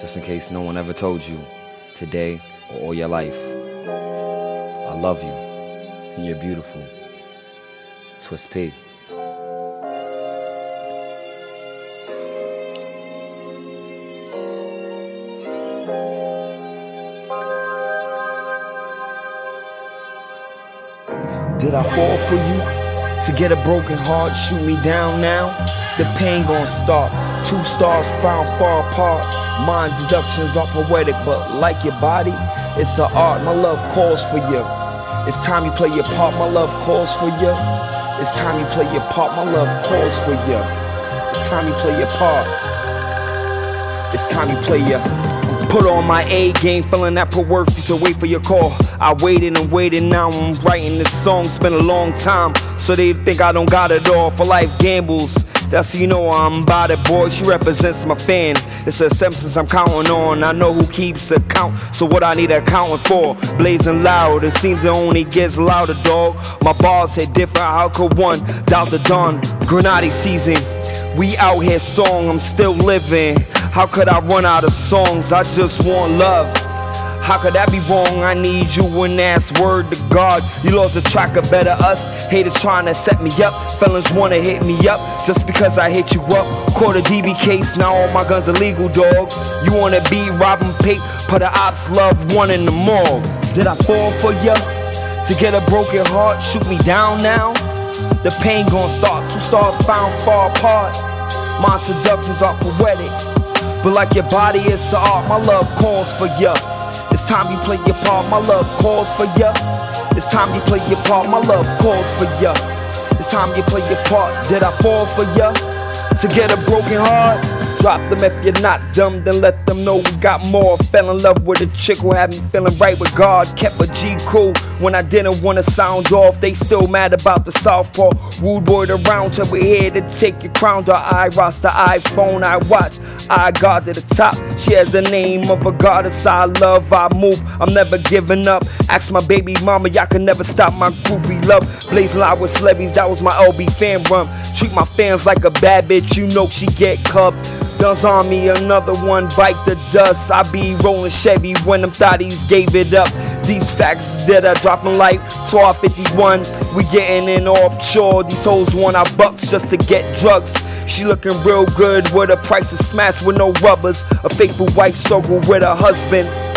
Just in case no one ever told you, today or all your life, I love you and you're beautiful. Twist P. Did I fall for you? To get a broken heart, shoot me down now. The pain gon' stop. Two stars found far apart. Mind deductions are poetic, but like your body, it's an art. My love calls for you. It's time you play your part. My love calls for you. It's time you play your part. My love calls for you. It's time you play your part. It's time you play your Put on my A game, feeling that work to wait for your call. I waited and waited, now I'm writing this song. It's been a long time, so they think I don't got it all. For life gambles, that's how you know I'm about it, boy. She represents my fan. It's a Simpsons I'm counting on. I know who keeps account, so what I need accounting for. Blazing loud, it seems it only gets louder, dog. My bars hit different, how could one doubt the dawn? Grenade season, we out here song, I'm still living. How could I run out of songs? I just want love. How could that be wrong? I need you and that's word to God. You lost a track of better us. Haters trying to set me up. Felons wanna hit me up just because I hit you up. Caught a DB case, now all my guns are legal, dog. You wanna be robbing pape, put the ops love one in the mall. Did I fall for ya? To get a broken heart, shoot me down now? The pain gon' start, two stars found far apart. My introductions are poetic. But like your body is art, my love calls for ya. It's time you play your part, my love calls for ya. It's time you play your part, my love calls for ya. It's time you play your part. Did I fall for ya? To get a broken heart? Drop them if you're not dumb, then let them know we got more. Fell in love with a chick who had me feeling right with God. Kept a G cool when I didn't wanna sound off. They still mad about the southpaw. Rude boy around till we here to take your crown. The I roster iPhone I watch. I got to the top. She has the name of a goddess. I love, I move. I'm never giving up. Ask my baby mama, y'all can never stop my groupie love. Blazing loud with celebrities, that was my LB fan run. Treat my fans like a bad bitch, you know she get cubbed. Guns on me, another one bite the dust. I be rolling Chevy when them thotties gave it up. These facts that are dropping like 1251. We getting in offshore. These hoes want our bucks just to get drugs. She looking real good with price of smash with no rubbers. A faithful wife struggle with her husband.